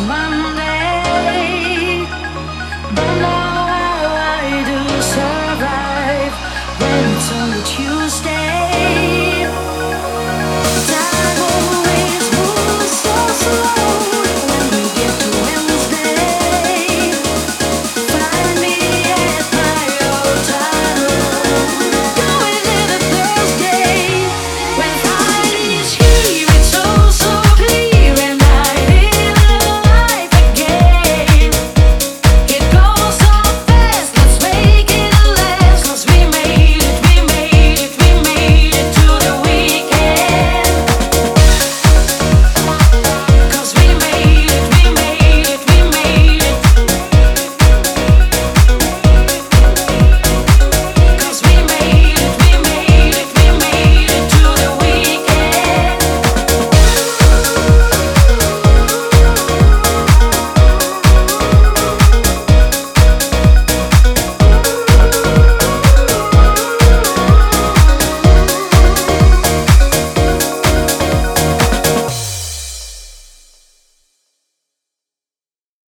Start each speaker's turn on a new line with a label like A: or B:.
A: my mind.